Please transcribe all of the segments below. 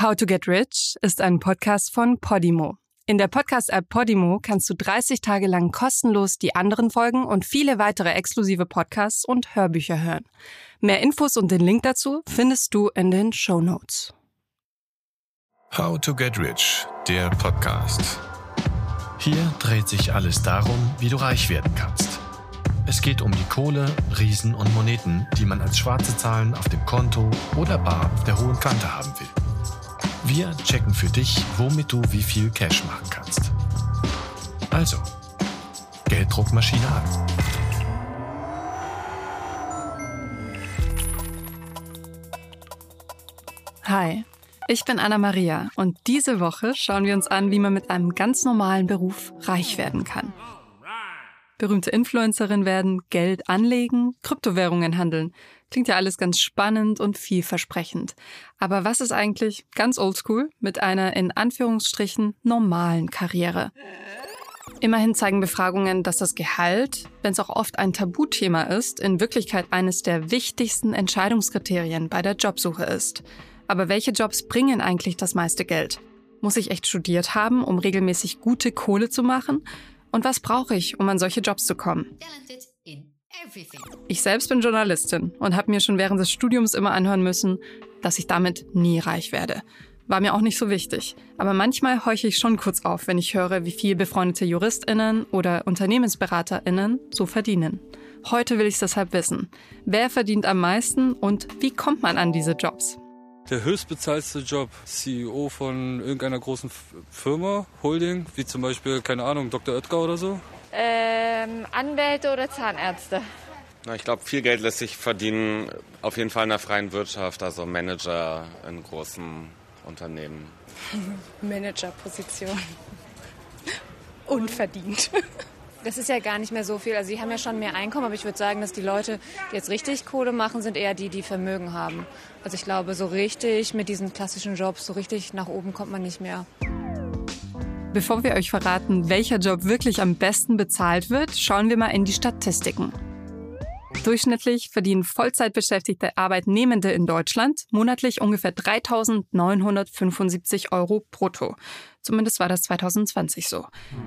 How to Get Rich ist ein Podcast von Podimo. In der Podcast-App Podimo kannst du 30 Tage lang kostenlos die anderen Folgen und viele weitere exklusive Podcasts und Hörbücher hören. Mehr Infos und den Link dazu findest du in den Show Notes. How to Get Rich, der Podcast. Hier dreht sich alles darum, wie du reich werden kannst. Es geht um die Kohle, Riesen und Moneten, die man als schwarze Zahlen auf dem Konto oder bar auf der hohen Kante haben will. Wir checken für dich, womit du wie viel Cash machen kannst. Also, Gelddruckmaschine an. Hi, ich bin Anna Maria und diese Woche schauen wir uns an, wie man mit einem ganz normalen Beruf reich werden kann. Berühmte Influencerin werden, Geld anlegen, Kryptowährungen handeln. Klingt ja alles ganz spannend und vielversprechend. Aber was ist eigentlich ganz oldschool mit einer in Anführungsstrichen normalen Karriere? Immerhin zeigen Befragungen, dass das Gehalt, wenn es auch oft ein Tabuthema ist, in Wirklichkeit eines der wichtigsten Entscheidungskriterien bei der Jobsuche ist. Aber welche Jobs bringen eigentlich das meiste Geld? Muss ich echt studiert haben, um regelmäßig gute Kohle zu machen? Und was brauche ich, um an solche Jobs zu kommen? Ich selbst bin Journalistin und habe mir schon während des Studiums immer anhören müssen, dass ich damit nie reich werde. War mir auch nicht so wichtig. Aber manchmal horche ich schon kurz auf, wenn ich höre, wie viel befreundete JuristInnen oder UnternehmensberaterInnen so verdienen. Heute will ich es deshalb wissen. Wer verdient am meisten und wie kommt man an diese Jobs? Der höchstbezahlste Job, CEO von irgendeiner großen Firma, Holding, wie zum Beispiel, keine Ahnung, Dr. Oetker oder so? Ähm, Anwälte oder Zahnärzte? Na, ich glaube, viel Geld lässt sich verdienen, auf jeden Fall in der freien Wirtschaft, also Manager in großen Unternehmen. Managerposition. Unverdient. Das ist ja gar nicht mehr so viel. Also sie haben ja schon mehr Einkommen, aber ich würde sagen, dass die Leute, die jetzt richtig Kohle machen, sind eher die, die Vermögen haben. Also ich glaube, so richtig mit diesen klassischen Jobs, so richtig nach oben kommt man nicht mehr. Bevor wir euch verraten, welcher Job wirklich am besten bezahlt wird, schauen wir mal in die Statistiken. Durchschnittlich verdienen Vollzeitbeschäftigte Arbeitnehmende in Deutschland monatlich ungefähr 3.975 Euro brutto. Zumindest war das 2020 so.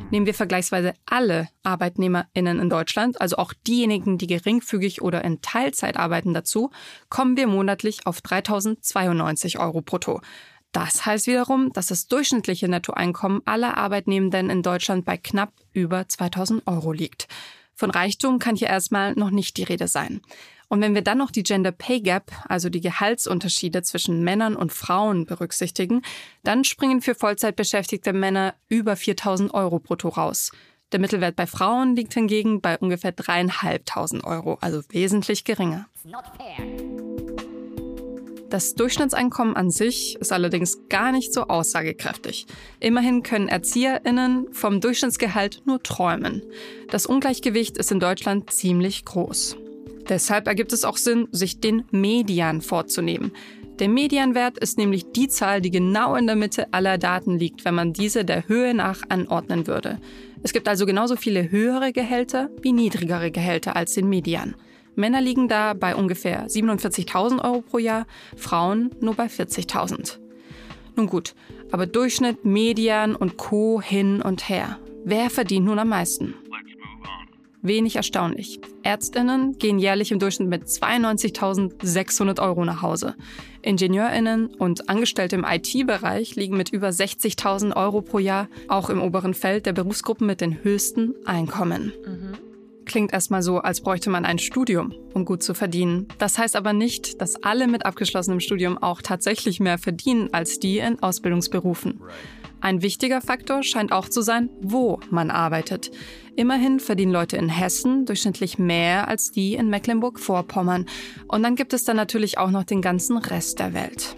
Nehmen wir vergleichsweise alle ArbeitnehmerInnen in Deutschland, also auch diejenigen, die geringfügig oder in Teilzeit arbeiten dazu, kommen wir monatlich auf 3.092 Euro brutto. Das heißt wiederum, dass das durchschnittliche Nettoeinkommen aller Arbeitnehmenden in Deutschland bei knapp über 2000 Euro liegt. Von Reichtum kann hier erstmal noch nicht die Rede sein. Und wenn wir dann noch die Gender Pay Gap, also die Gehaltsunterschiede zwischen Männern und Frauen berücksichtigen, dann springen für Vollzeitbeschäftigte Männer über 4000 Euro brutto raus. Der Mittelwert bei Frauen liegt hingegen bei ungefähr dreieinhalbtausend Euro, also wesentlich geringer. Das Durchschnittseinkommen an sich ist allerdings gar nicht so aussagekräftig. Immerhin können ErzieherInnen vom Durchschnittsgehalt nur träumen. Das Ungleichgewicht ist in Deutschland ziemlich groß. Deshalb ergibt es auch Sinn, sich den Median vorzunehmen. Der Medianwert ist nämlich die Zahl, die genau in der Mitte aller Daten liegt, wenn man diese der Höhe nach anordnen würde. Es gibt also genauso viele höhere Gehälter wie niedrigere Gehälter als den Median. Männer liegen da bei ungefähr 47.000 Euro pro Jahr, Frauen nur bei 40.000. Nun gut, aber Durchschnitt, Median und Co. hin und her. Wer verdient nun am meisten? Wenig erstaunlich. Ärztinnen gehen jährlich im Durchschnitt mit 92.600 Euro nach Hause. Ingenieurinnen und Angestellte im IT-Bereich liegen mit über 60.000 Euro pro Jahr auch im oberen Feld der Berufsgruppen mit den höchsten Einkommen. Mhm. Klingt erstmal so, als bräuchte man ein Studium, um gut zu verdienen. Das heißt aber nicht, dass alle mit abgeschlossenem Studium auch tatsächlich mehr verdienen als die in Ausbildungsberufen. Ein wichtiger Faktor scheint auch zu sein, wo man arbeitet. Immerhin verdienen Leute in Hessen durchschnittlich mehr als die in Mecklenburg-Vorpommern. Und dann gibt es dann natürlich auch noch den ganzen Rest der Welt.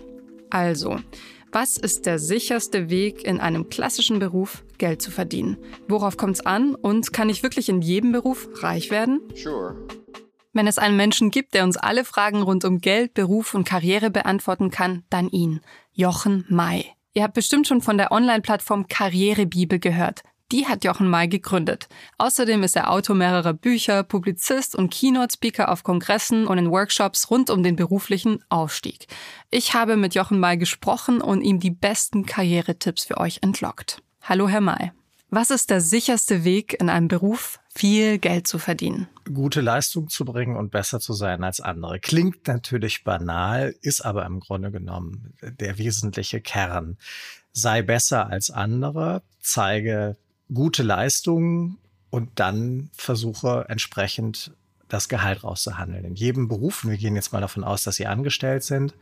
Also, was ist der sicherste Weg, in einem klassischen Beruf Geld zu verdienen? Worauf kommt es an und kann ich wirklich in jedem Beruf reich werden? Sure. Wenn es einen Menschen gibt, der uns alle Fragen rund um Geld, Beruf und Karriere beantworten kann, dann ihn, Jochen May. Ihr habt bestimmt schon von der Online-Plattform Karrierebibel gehört. Die hat Jochen May gegründet. Außerdem ist er Autor mehrerer Bücher, Publizist und Keynote-Speaker auf Kongressen und in Workshops rund um den beruflichen Aufstieg. Ich habe mit Jochen May gesprochen und ihm die besten Karrieretipps für euch entlockt. Hallo, Herr May. Was ist der sicherste Weg in einem Beruf, viel Geld zu verdienen? Gute Leistung zu bringen und besser zu sein als andere. Klingt natürlich banal, ist aber im Grunde genommen der wesentliche Kern. Sei besser als andere, zeige gute Leistungen und dann versuche entsprechend das Gehalt rauszuhandeln. In jedem Beruf, wir gehen jetzt mal davon aus, dass Sie angestellt sind,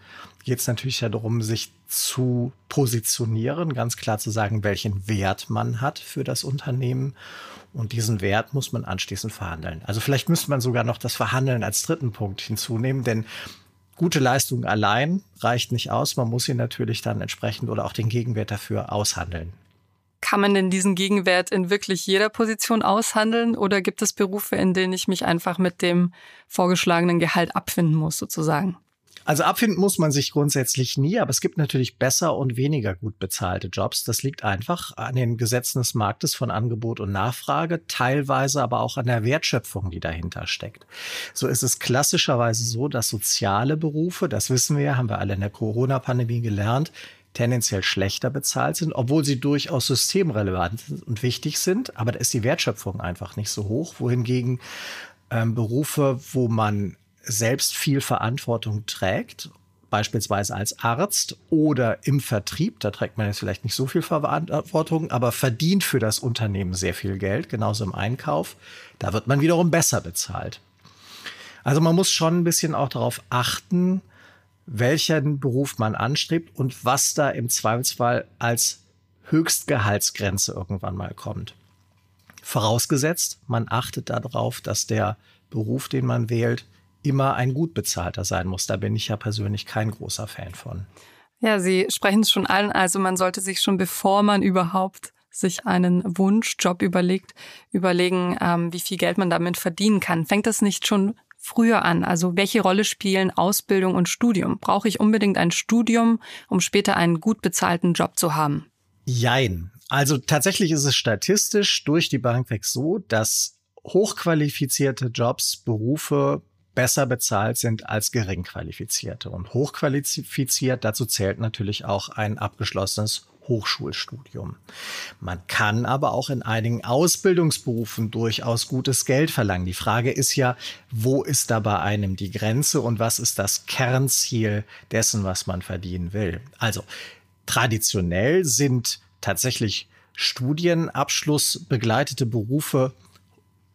geht es natürlich darum, sich zu positionieren, ganz klar zu sagen, welchen Wert man hat für das Unternehmen. Und diesen Wert muss man anschließend verhandeln. Also vielleicht müsste man sogar noch das Verhandeln als dritten Punkt hinzunehmen, denn gute Leistung allein reicht nicht aus. Man muss sie natürlich dann entsprechend oder auch den Gegenwert dafür aushandeln. Kann man denn diesen Gegenwert in wirklich jeder Position aushandeln oder gibt es Berufe, in denen ich mich einfach mit dem vorgeschlagenen Gehalt abfinden muss, sozusagen? Also abfinden muss man sich grundsätzlich nie, aber es gibt natürlich besser und weniger gut bezahlte Jobs. Das liegt einfach an den Gesetzen des Marktes von Angebot und Nachfrage, teilweise aber auch an der Wertschöpfung, die dahinter steckt. So ist es klassischerweise so, dass soziale Berufe, das wissen wir, haben wir alle in der Corona-Pandemie gelernt, tendenziell schlechter bezahlt sind, obwohl sie durchaus systemrelevant und wichtig sind. Aber da ist die Wertschöpfung einfach nicht so hoch. Wohingegen ähm, Berufe, wo man selbst viel Verantwortung trägt, beispielsweise als Arzt oder im Vertrieb, da trägt man jetzt vielleicht nicht so viel Verantwortung, aber verdient für das Unternehmen sehr viel Geld, genauso im Einkauf, da wird man wiederum besser bezahlt. Also man muss schon ein bisschen auch darauf achten, welchen Beruf man anstrebt und was da im Zweifelsfall als Höchstgehaltsgrenze irgendwann mal kommt. Vorausgesetzt, man achtet darauf, dass der Beruf, den man wählt, immer ein gut bezahlter sein muss. Da bin ich ja persönlich kein großer Fan von. Ja, Sie sprechen es schon an. Also man sollte sich schon, bevor man überhaupt sich einen Wunschjob überlegt, überlegen, ähm, wie viel Geld man damit verdienen kann. Fängt das nicht schon früher an? Also welche Rolle spielen Ausbildung und Studium? Brauche ich unbedingt ein Studium, um später einen gut bezahlten Job zu haben? Jein. Also tatsächlich ist es statistisch durch die Bank weg so, dass hochqualifizierte Jobs, Berufe besser bezahlt sind als geringqualifizierte. Und hochqualifiziert, dazu zählt natürlich auch ein abgeschlossenes Hochschulstudium. Man kann aber auch in einigen Ausbildungsberufen durchaus gutes Geld verlangen. Die Frage ist ja, wo ist da bei einem die Grenze und was ist das Kernziel dessen, was man verdienen will? Also traditionell sind tatsächlich Studienabschluss begleitete Berufe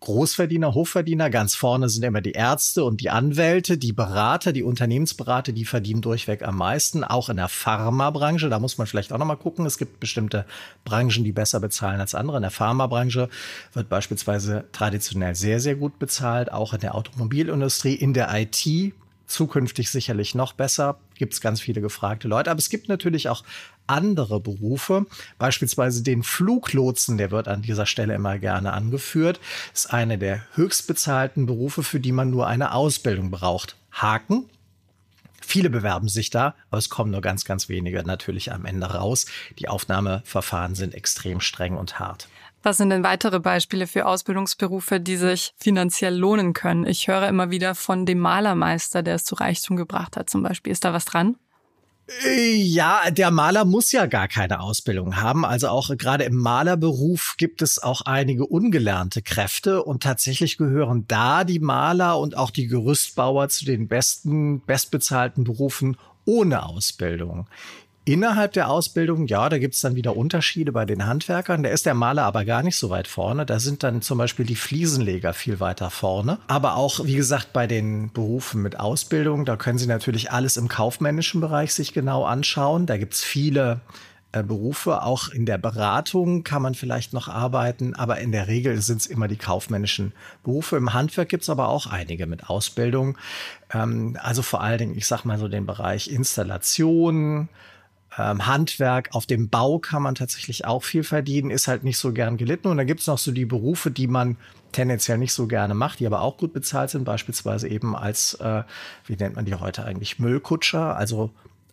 Großverdiener, Hochverdiener. Ganz vorne sind immer die Ärzte und die Anwälte, die Berater, die Unternehmensberater, die verdienen durchweg am meisten. Auch in der Pharmabranche, da muss man vielleicht auch nochmal gucken. Es gibt bestimmte Branchen, die besser bezahlen als andere. In der Pharmabranche wird beispielsweise traditionell sehr, sehr gut bezahlt. Auch in der Automobilindustrie, in der IT zukünftig sicherlich noch besser. Gibt es ganz viele gefragte Leute. Aber es gibt natürlich auch andere Berufe, beispielsweise den Fluglotsen, der wird an dieser Stelle immer gerne angeführt, ist eine der höchstbezahlten Berufe, für die man nur eine Ausbildung braucht. Haken. Viele bewerben sich da, aber es kommen nur ganz, ganz wenige natürlich am Ende raus. Die Aufnahmeverfahren sind extrem streng und hart. Was sind denn weitere Beispiele für Ausbildungsberufe, die sich finanziell lohnen können? Ich höre immer wieder von dem Malermeister, der es zu Reichtum gebracht hat, zum Beispiel. Ist da was dran? Ja, der Maler muss ja gar keine Ausbildung haben. Also auch gerade im Malerberuf gibt es auch einige ungelernte Kräfte und tatsächlich gehören da die Maler und auch die Gerüstbauer zu den besten, bestbezahlten Berufen ohne Ausbildung. Innerhalb der Ausbildung, ja, da gibt's dann wieder Unterschiede bei den Handwerkern. Da ist der Maler aber gar nicht so weit vorne. Da sind dann zum Beispiel die Fliesenleger viel weiter vorne. Aber auch, wie gesagt, bei den Berufen mit Ausbildung, da können Sie natürlich alles im kaufmännischen Bereich sich genau anschauen. Da gibt's viele äh, Berufe. Auch in der Beratung kann man vielleicht noch arbeiten, aber in der Regel sind es immer die kaufmännischen Berufe. Im Handwerk gibt's aber auch einige mit Ausbildung. Ähm, also vor allen Dingen, ich sag mal so den Bereich Installation, ähm, Handwerk, auf dem Bau kann man tatsächlich auch viel verdienen, ist halt nicht so gern gelitten. Und dann gibt es noch so die Berufe, die man tendenziell nicht so gerne macht, die aber auch gut bezahlt sind, beispielsweise eben als, äh, wie nennt man die heute eigentlich, Müllkutscher, also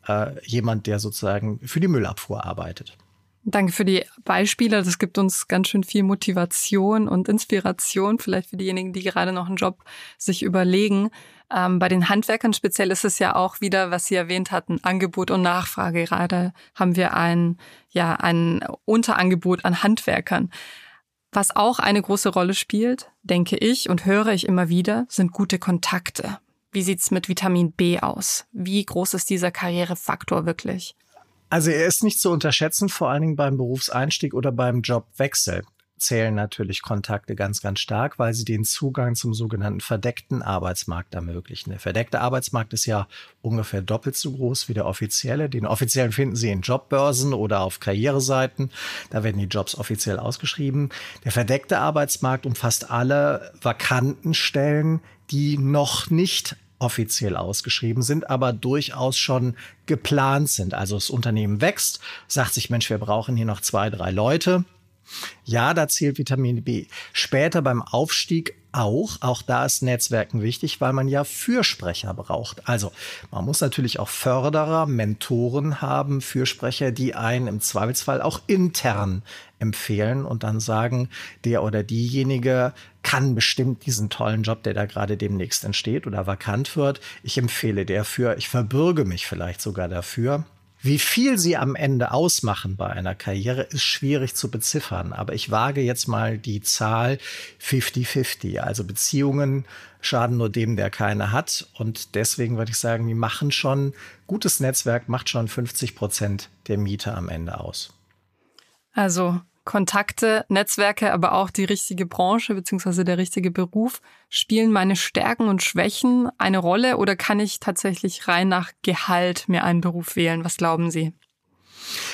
äh, jemand, der sozusagen für die Müllabfuhr arbeitet. Danke für die Beispiele. Das gibt uns ganz schön viel Motivation und Inspiration, vielleicht für diejenigen, die gerade noch einen Job sich überlegen. Ähm, bei den Handwerkern speziell ist es ja auch wieder, was Sie erwähnt hatten, Angebot und Nachfrage. Gerade haben wir ein, ja, ein Unterangebot an Handwerkern. Was auch eine große Rolle spielt, denke ich und höre ich immer wieder, sind gute Kontakte. Wie sieht's mit Vitamin B aus? Wie groß ist dieser Karrierefaktor wirklich? Also er ist nicht zu unterschätzen, vor allen Dingen beim Berufseinstieg oder beim Jobwechsel zählen natürlich Kontakte ganz, ganz stark, weil sie den Zugang zum sogenannten verdeckten Arbeitsmarkt ermöglichen. Der verdeckte Arbeitsmarkt ist ja ungefähr doppelt so groß wie der offizielle. Den offiziellen finden Sie in Jobbörsen oder auf Karriereseiten. Da werden die Jobs offiziell ausgeschrieben. Der verdeckte Arbeitsmarkt umfasst alle vakanten Stellen, die noch nicht offiziell ausgeschrieben sind, aber durchaus schon geplant sind. Also das Unternehmen wächst, sagt sich, Mensch, wir brauchen hier noch zwei, drei Leute. Ja, da zählt Vitamin B. Später beim Aufstieg auch. Auch da ist Netzwerken wichtig, weil man ja Fürsprecher braucht. Also man muss natürlich auch Förderer, Mentoren haben, Fürsprecher, die einen im Zweifelsfall auch intern empfehlen und dann sagen, der oder diejenige kann bestimmt diesen tollen Job, der da gerade demnächst entsteht oder vakant wird. Ich empfehle dafür, ich verbürge mich vielleicht sogar dafür. Wie viel sie am Ende ausmachen bei einer Karriere, ist schwierig zu beziffern. Aber ich wage jetzt mal die Zahl 50-50. Also Beziehungen schaden nur dem, der keine hat. Und deswegen würde ich sagen, die machen schon, gutes Netzwerk macht schon 50 Prozent der Miete am Ende aus. Also Kontakte, Netzwerke, aber auch die richtige Branche beziehungsweise der richtige Beruf. Spielen meine Stärken und Schwächen eine Rolle oder kann ich tatsächlich rein nach Gehalt mir einen Beruf wählen? Was glauben Sie?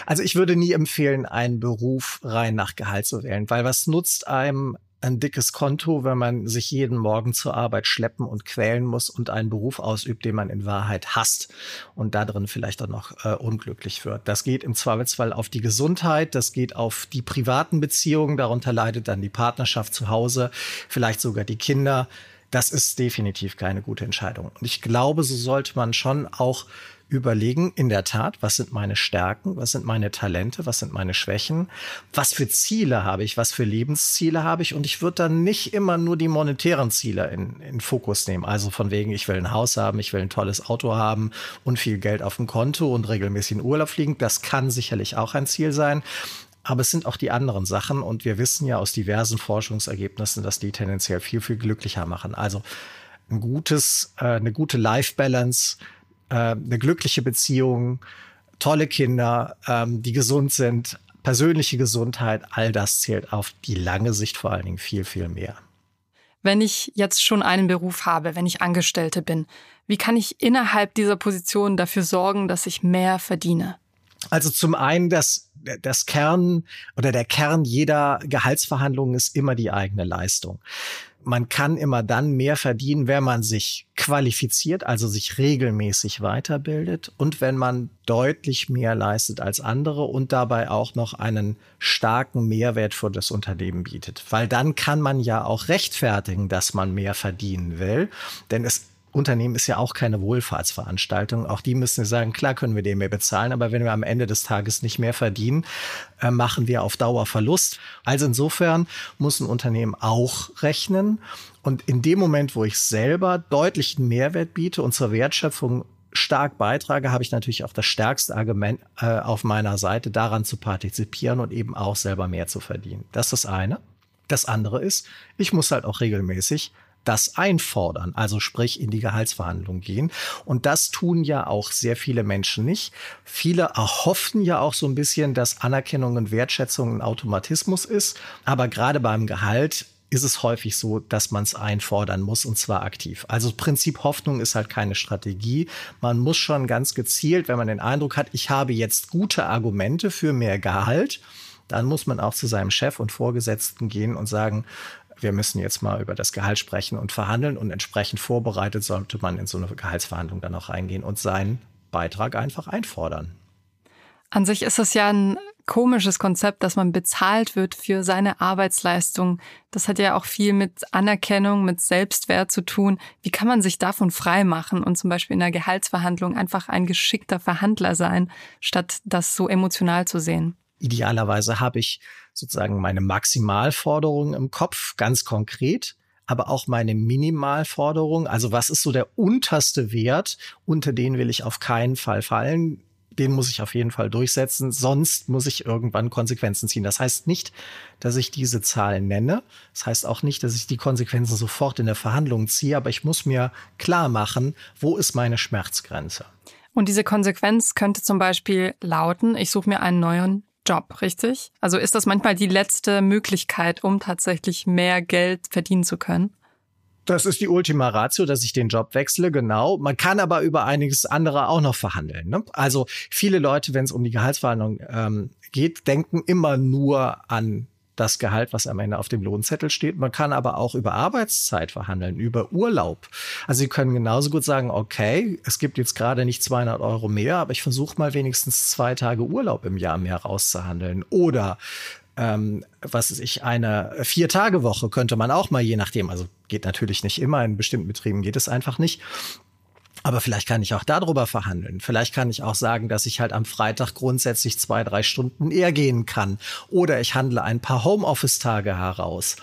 Also ich würde nie empfehlen, einen Beruf rein nach Gehalt zu wählen, weil was nutzt einem ein dickes Konto, wenn man sich jeden Morgen zur Arbeit schleppen und quälen muss und einen Beruf ausübt, den man in Wahrheit hasst und da drin vielleicht auch noch äh, unglücklich wird. Das geht im Zweifelsfall auf die Gesundheit, das geht auf die privaten Beziehungen, darunter leidet dann die Partnerschaft zu Hause, vielleicht sogar die Kinder. Das ist definitiv keine gute Entscheidung. Und ich glaube, so sollte man schon auch überlegen, in der Tat, was sind meine Stärken, was sind meine Talente, was sind meine Schwächen, was für Ziele habe ich, was für Lebensziele habe ich. Und ich würde dann nicht immer nur die monetären Ziele in, in Fokus nehmen. Also von wegen, ich will ein Haus haben, ich will ein tolles Auto haben und viel Geld auf dem Konto und regelmäßig in Urlaub fliegen. Das kann sicherlich auch ein Ziel sein. Aber es sind auch die anderen Sachen und wir wissen ja aus diversen Forschungsergebnissen, dass die tendenziell viel, viel glücklicher machen. Also ein gutes, äh, eine gute Life-Balance, äh, eine glückliche Beziehung, tolle Kinder, ähm, die gesund sind, persönliche Gesundheit, all das zählt auf die lange Sicht vor allen Dingen viel, viel mehr. Wenn ich jetzt schon einen Beruf habe, wenn ich Angestellte bin, wie kann ich innerhalb dieser Position dafür sorgen, dass ich mehr verdiene? Also zum einen, das, das Kern oder der Kern jeder Gehaltsverhandlung ist immer die eigene Leistung man kann immer dann mehr verdienen, wenn man sich qualifiziert, also sich regelmäßig weiterbildet und wenn man deutlich mehr leistet als andere und dabei auch noch einen starken Mehrwert für das Unternehmen bietet. Weil dann kann man ja auch rechtfertigen, dass man mehr verdienen will, denn es Unternehmen ist ja auch keine Wohlfahrtsveranstaltung. Auch die müssen sagen, klar können wir dem mehr bezahlen, aber wenn wir am Ende des Tages nicht mehr verdienen, äh, machen wir auf Dauer Verlust. Also insofern muss ein Unternehmen auch rechnen. Und in dem Moment, wo ich selber deutlichen Mehrwert biete und zur Wertschöpfung stark beitrage, habe ich natürlich auch das stärkste Argument äh, auf meiner Seite, daran zu partizipieren und eben auch selber mehr zu verdienen. Das ist das eine. Das andere ist, ich muss halt auch regelmäßig das einfordern, also sprich in die Gehaltsverhandlung gehen. Und das tun ja auch sehr viele Menschen nicht. Viele erhoffen ja auch so ein bisschen, dass Anerkennung und Wertschätzung ein Automatismus ist. Aber gerade beim Gehalt ist es häufig so, dass man es einfordern muss und zwar aktiv. Also Prinzip Hoffnung ist halt keine Strategie. Man muss schon ganz gezielt, wenn man den Eindruck hat, ich habe jetzt gute Argumente für mehr Gehalt, dann muss man auch zu seinem Chef und Vorgesetzten gehen und sagen, wir müssen jetzt mal über das Gehalt sprechen und verhandeln und entsprechend vorbereitet sollte man in so eine Gehaltsverhandlung dann auch reingehen und seinen Beitrag einfach einfordern. An sich ist es ja ein komisches Konzept, dass man bezahlt wird für seine Arbeitsleistung. Das hat ja auch viel mit Anerkennung, mit Selbstwert zu tun. Wie kann man sich davon frei machen und zum Beispiel in einer Gehaltsverhandlung einfach ein geschickter Verhandler sein, statt das so emotional zu sehen? Idealerweise habe ich sozusagen meine Maximalforderungen im Kopf, ganz konkret, aber auch meine Minimalforderung. Also was ist so der unterste Wert, unter den will ich auf keinen Fall fallen? Den muss ich auf jeden Fall durchsetzen, sonst muss ich irgendwann Konsequenzen ziehen. Das heißt nicht, dass ich diese Zahlen nenne. Das heißt auch nicht, dass ich die Konsequenzen sofort in der Verhandlung ziehe, aber ich muss mir klar machen, wo ist meine Schmerzgrenze. Und diese Konsequenz könnte zum Beispiel lauten, ich suche mir einen neuen Job, richtig? Also ist das manchmal die letzte Möglichkeit, um tatsächlich mehr Geld verdienen zu können? Das ist die Ultima Ratio, dass ich den Job wechsle, genau. Man kann aber über einiges andere auch noch verhandeln. Ne? Also viele Leute, wenn es um die Gehaltsverhandlung ähm, geht, denken immer nur an das Gehalt, was am Ende auf dem Lohnzettel steht. Man kann aber auch über Arbeitszeit verhandeln, über Urlaub. Also Sie können genauso gut sagen, okay, es gibt jetzt gerade nicht 200 Euro mehr, aber ich versuche mal wenigstens zwei Tage Urlaub im Jahr mehr rauszuhandeln. Oder ähm, was ist ich, eine Vier-Tage-Woche könnte man auch mal, je nachdem, also geht natürlich nicht immer, in bestimmten Betrieben geht es einfach nicht. Aber vielleicht kann ich auch darüber verhandeln. Vielleicht kann ich auch sagen, dass ich halt am Freitag grundsätzlich zwei, drei Stunden eher gehen kann. Oder ich handle ein paar Homeoffice-Tage heraus.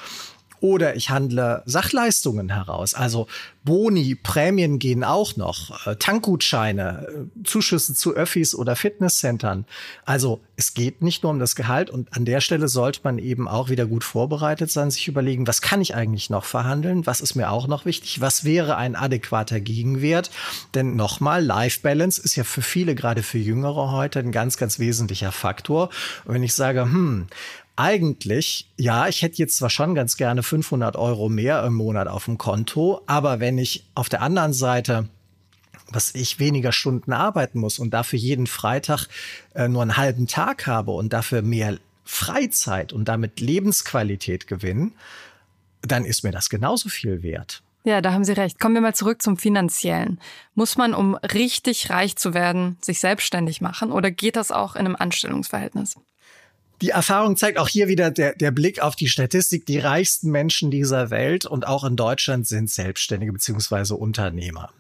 Oder ich handle Sachleistungen heraus. Also Boni, Prämien gehen auch noch, äh, Tankgutscheine, äh, Zuschüsse zu Öffis oder Fitnesscentern. Also es geht nicht nur um das Gehalt und an der Stelle sollte man eben auch wieder gut vorbereitet sein, sich überlegen, was kann ich eigentlich noch verhandeln? Was ist mir auch noch wichtig? Was wäre ein adäquater Gegenwert? Denn nochmal, Life Balance ist ja für viele, gerade für Jüngere heute, ein ganz, ganz wesentlicher Faktor. Und wenn ich sage, hm, eigentlich, ja, ich hätte jetzt zwar schon ganz gerne 500 Euro mehr im Monat auf dem Konto, aber wenn ich auf der anderen Seite was ich weniger Stunden arbeiten muss und dafür jeden Freitag äh, nur einen halben Tag habe und dafür mehr Freizeit und damit Lebensqualität gewinnen, dann ist mir das genauso viel wert. Ja, da haben Sie recht. Kommen wir mal zurück zum Finanziellen. Muss man, um richtig reich zu werden, sich selbstständig machen oder geht das auch in einem Anstellungsverhältnis? Die Erfahrung zeigt auch hier wieder der, der Blick auf die Statistik. Die reichsten Menschen dieser Welt und auch in Deutschland sind Selbstständige beziehungsweise Unternehmer.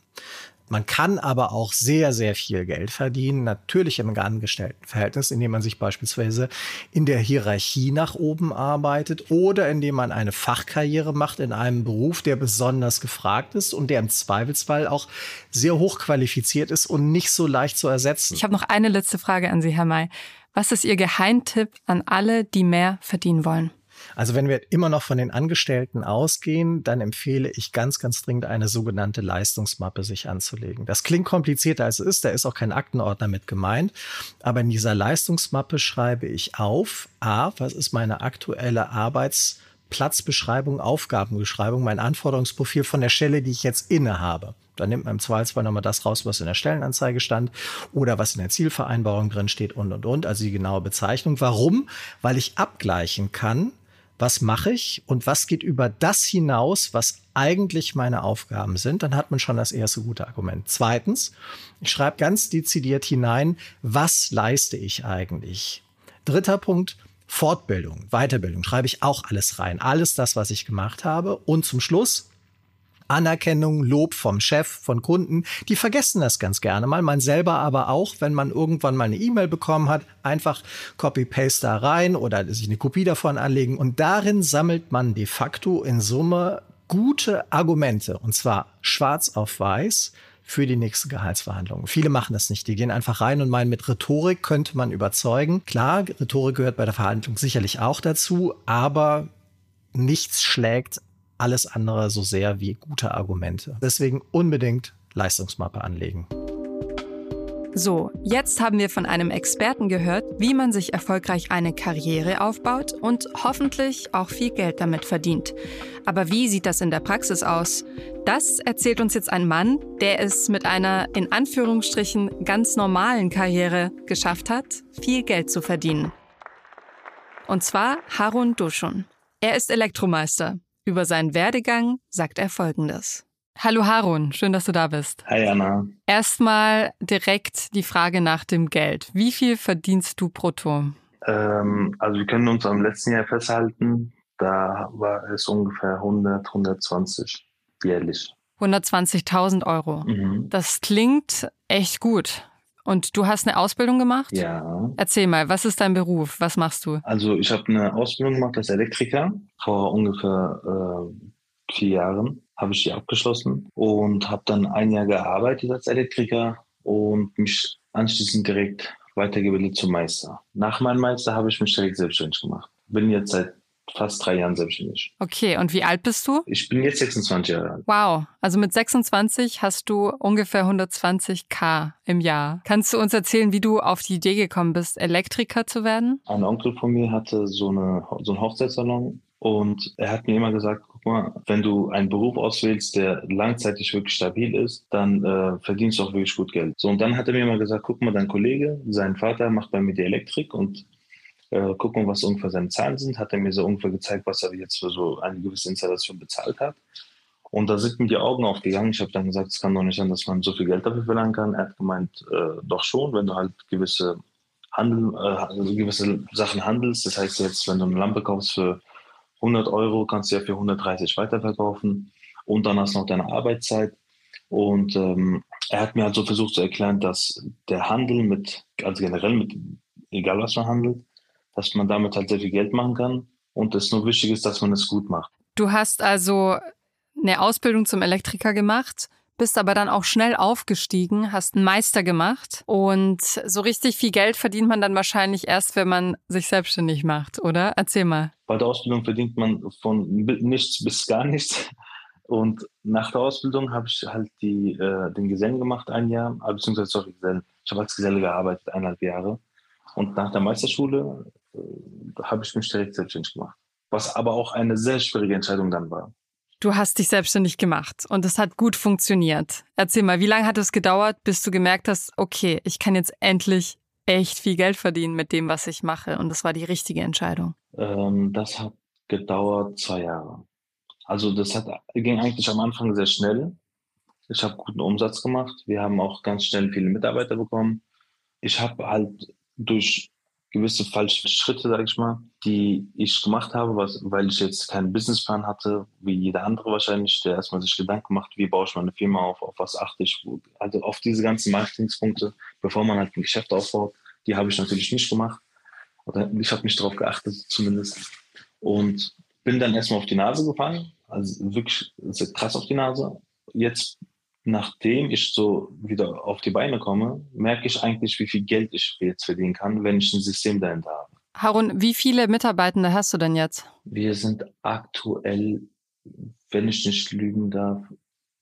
Man kann aber auch sehr, sehr viel Geld verdienen, natürlich im Angestelltenverhältnis, indem man sich beispielsweise in der Hierarchie nach oben arbeitet oder indem man eine Fachkarriere macht in einem Beruf, der besonders gefragt ist und der im Zweifelsfall auch sehr hoch qualifiziert ist und nicht so leicht zu ersetzen. Ich habe noch eine letzte Frage an Sie, Herr May. Was ist Ihr Geheimtipp an alle, die mehr verdienen wollen? Also wenn wir immer noch von den Angestellten ausgehen, dann empfehle ich ganz, ganz dringend eine sogenannte Leistungsmappe sich anzulegen. Das klingt komplizierter als es ist, da ist auch kein Aktenordner mit gemeint. Aber in dieser Leistungsmappe schreibe ich auf, a, was ist meine aktuelle Arbeitsplatzbeschreibung, Aufgabenbeschreibung, mein Anforderungsprofil von der Stelle, die ich jetzt inne habe. Da nimmt man im Zweifelsfall nochmal das raus, was in der Stellenanzeige stand oder was in der Zielvereinbarung drin steht und, und, und. Also die genaue Bezeichnung. Warum? Weil ich abgleichen kann, was mache ich und was geht über das hinaus, was eigentlich meine Aufgaben sind, dann hat man schon das erste gute Argument. Zweitens, ich schreibe ganz dezidiert hinein, was leiste ich eigentlich? Dritter Punkt, Fortbildung, Weiterbildung, schreibe ich auch alles rein. Alles das, was ich gemacht habe. Und zum Schluss, Anerkennung, Lob vom Chef, von Kunden, die vergessen das ganz gerne mal. Man selber aber auch, wenn man irgendwann mal eine E-Mail bekommen hat, einfach Copy-Paste da rein oder sich eine Kopie davon anlegen und darin sammelt man de facto in Summe gute Argumente und zwar schwarz auf weiß für die nächste Gehaltsverhandlung. Viele machen das nicht. Die gehen einfach rein und meinen, mit Rhetorik könnte man überzeugen. Klar, Rhetorik gehört bei der Verhandlung sicherlich auch dazu, aber nichts schlägt alles andere so sehr wie gute Argumente. Deswegen unbedingt Leistungsmappe anlegen. So, jetzt haben wir von einem Experten gehört, wie man sich erfolgreich eine Karriere aufbaut und hoffentlich auch viel Geld damit verdient. Aber wie sieht das in der Praxis aus? Das erzählt uns jetzt ein Mann, der es mit einer in Anführungsstrichen ganz normalen Karriere geschafft hat, viel Geld zu verdienen. Und zwar Harun Duschun. Er ist Elektromeister über seinen Werdegang sagt er Folgendes. Hallo Harun, schön, dass du da bist. Hi Anna. Erstmal direkt die Frage nach dem Geld. Wie viel verdienst du brutto? Ähm, also wir können uns am letzten Jahr festhalten, da war es ungefähr 100, 120 jährlich. 120.000 Euro. Mhm. Das klingt echt gut. Und du hast eine Ausbildung gemacht? Ja. Erzähl mal, was ist dein Beruf? Was machst du? Also ich habe eine Ausbildung gemacht als Elektriker vor ungefähr äh, vier Jahren habe ich die abgeschlossen und habe dann ein Jahr gearbeitet als Elektriker und mich anschließend direkt weitergebildet zum Meister. Nach meinem Meister habe ich mich direkt selbstständig gemacht. Bin jetzt seit fast drei Jahren selbstständig. Okay, und wie alt bist du? Ich bin jetzt 26 Jahre alt. Wow, also mit 26 hast du ungefähr 120k im Jahr. Kannst du uns erzählen, wie du auf die Idee gekommen bist, Elektriker zu werden? Ein Onkel von mir hatte so, eine, so einen Hochzeitssalon und er hat mir immer gesagt, guck mal, wenn du einen Beruf auswählst, der langzeitig wirklich stabil ist, dann äh, verdienst du auch wirklich gut Geld. So, und dann hat er mir immer gesagt, guck mal, dein Kollege, sein Vater macht bei mir die Elektrik und äh, guck mal, was ungefähr seine Zahlen sind. Hat er mir so ungefähr gezeigt, was er jetzt für so eine gewisse Installation bezahlt hat. Und da sind mir die Augen aufgegangen. Ich habe dann gesagt, es kann doch nicht sein, dass man so viel Geld dafür verlangen kann. Er hat gemeint, äh, doch schon, wenn du halt gewisse Handel, äh, also gewisse Sachen handelst. Das heißt jetzt, wenn du eine Lampe kaufst für 100 Euro, kannst du ja für 130 weiterverkaufen. Und dann hast du noch deine Arbeitszeit. Und ähm, er hat mir halt so versucht zu erklären, dass der Handel mit, also generell mit, egal was man handelt, dass man damit halt sehr viel Geld machen kann und es nur wichtig ist, dass man es gut macht. Du hast also eine Ausbildung zum Elektriker gemacht, bist aber dann auch schnell aufgestiegen, hast einen Meister gemacht und so richtig viel Geld verdient man dann wahrscheinlich erst, wenn man sich selbstständig macht, oder? Erzähl mal. Bei der Ausbildung verdient man von nichts bis gar nichts. Und nach der Ausbildung habe ich halt die, äh, den Gesellen gemacht, ein Jahr, äh, beziehungsweise sorry, Gesellen. Ich habe als Geselle gearbeitet, eineinhalb Jahre. Und nach der Meisterschule habe ich mich direkt selbstständig gemacht. Was aber auch eine sehr schwierige Entscheidung dann war. Du hast dich selbstständig gemacht und es hat gut funktioniert. Erzähl mal, wie lange hat es gedauert, bis du gemerkt hast, okay, ich kann jetzt endlich echt viel Geld verdienen mit dem, was ich mache und das war die richtige Entscheidung? Ähm, das hat gedauert zwei Jahre. Also das hat, ging eigentlich am Anfang sehr schnell. Ich habe guten Umsatz gemacht. Wir haben auch ganz schnell viele Mitarbeiter bekommen. Ich habe halt durch gewisse falsche Schritte, sage ich mal, die ich gemacht habe, was, weil ich jetzt keinen Businessplan hatte, wie jeder andere wahrscheinlich, der erstmal sich Gedanken macht, wie baue ich meine Firma auf, auf was achte ich, also auf diese ganzen Marketingspunkte, bevor man halt ein Geschäft aufbaut, die habe ich natürlich nicht gemacht. Oder ich habe nicht darauf geachtet, zumindest. Und bin dann erstmal auf die Nase gefallen, also wirklich krass auf die Nase. Jetzt nachdem ich so wieder auf die Beine komme, merke ich eigentlich, wie viel Geld ich jetzt verdienen kann, wenn ich ein System dahinter habe. Harun, wie viele Mitarbeitende hast du denn jetzt? Wir sind aktuell, wenn ich nicht lügen darf,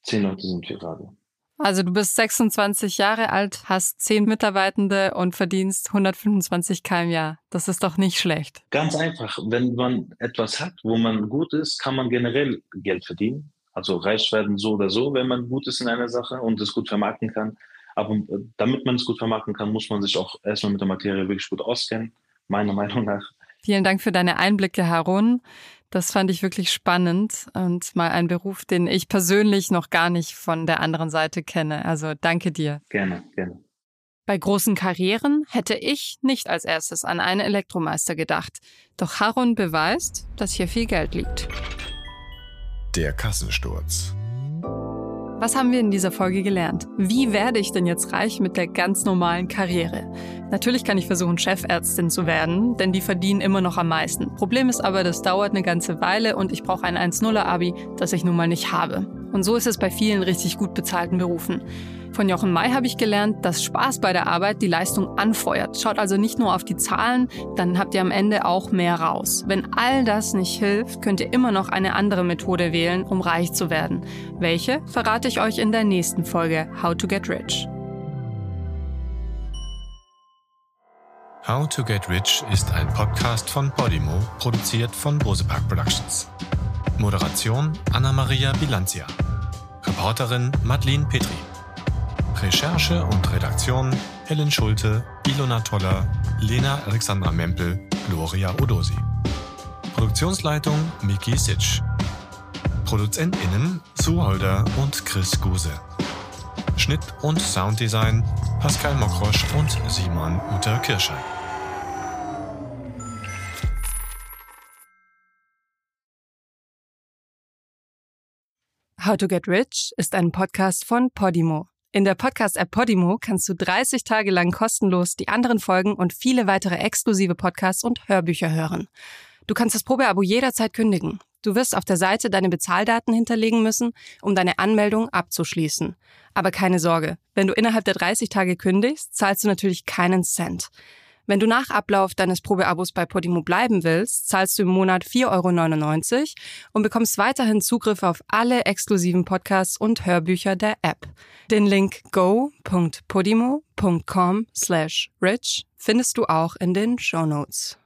zehn Leute sind wir gerade. Also du bist 26 Jahre alt, hast zehn Mitarbeitende und verdienst 125 k im Jahr. Das ist doch nicht schlecht. Ganz einfach. Wenn man etwas hat, wo man gut ist, kann man generell Geld verdienen. Also reich werden so oder so, wenn man gut ist in einer Sache und es gut vermarkten kann. Aber äh, damit man es gut vermarkten kann, muss man sich auch erstmal mit der Materie wirklich gut auskennen, meiner Meinung nach. Vielen Dank für deine Einblicke, Harun. Das fand ich wirklich spannend und mal ein Beruf, den ich persönlich noch gar nicht von der anderen Seite kenne. Also danke dir. Gerne, gerne. Bei großen Karrieren hätte ich nicht als erstes an einen Elektromeister gedacht. Doch Harun beweist, dass hier viel Geld liegt. Der Kassensturz. Was haben wir in dieser Folge gelernt? Wie werde ich denn jetzt reich mit der ganz normalen Karriere? Natürlich kann ich versuchen, Chefärztin zu werden, denn die verdienen immer noch am meisten. Problem ist aber, das dauert eine ganze Weile und ich brauche ein 1-0er-Abi, das ich nun mal nicht habe. Und so ist es bei vielen richtig gut bezahlten Berufen. Von Jochen May habe ich gelernt, dass Spaß bei der Arbeit die Leistung anfeuert. Schaut also nicht nur auf die Zahlen, dann habt ihr am Ende auch mehr raus. Wenn all das nicht hilft, könnt ihr immer noch eine andere Methode wählen, um reich zu werden. Welche verrate ich euch in der nächsten Folge How to Get Rich. How to Get Rich ist ein Podcast von Podimo, produziert von Bosepark Productions. Moderation Anna-Maria Bilanzia. Reporterin Madeleine Petri. Recherche und Redaktion Helen Schulte, Ilona Toller, Lena Alexandra Mempel, Gloria Odosi. Produktionsleitung Miki Sitsch. ProduzentInnen Sue Holder und Chris Guse. Schnitt und Sounddesign Pascal Mokrosch und Simon Uter Kirscher. How to Get Rich ist ein Podcast von Podimo. In der Podcast-App Podimo kannst du 30 Tage lang kostenlos die anderen Folgen und viele weitere exklusive Podcasts und Hörbücher hören. Du kannst das Probeabo jederzeit kündigen. Du wirst auf der Seite deine Bezahldaten hinterlegen müssen, um deine Anmeldung abzuschließen. Aber keine Sorge, wenn du innerhalb der 30 Tage kündigst, zahlst du natürlich keinen Cent. Wenn du nach Ablauf deines Probeabos bei Podimo bleiben willst, zahlst du im Monat 4,99 Euro und bekommst weiterhin Zugriff auf alle exklusiven Podcasts und Hörbücher der App. Den Link go.podimo.com slash rich findest du auch in den Show Notes.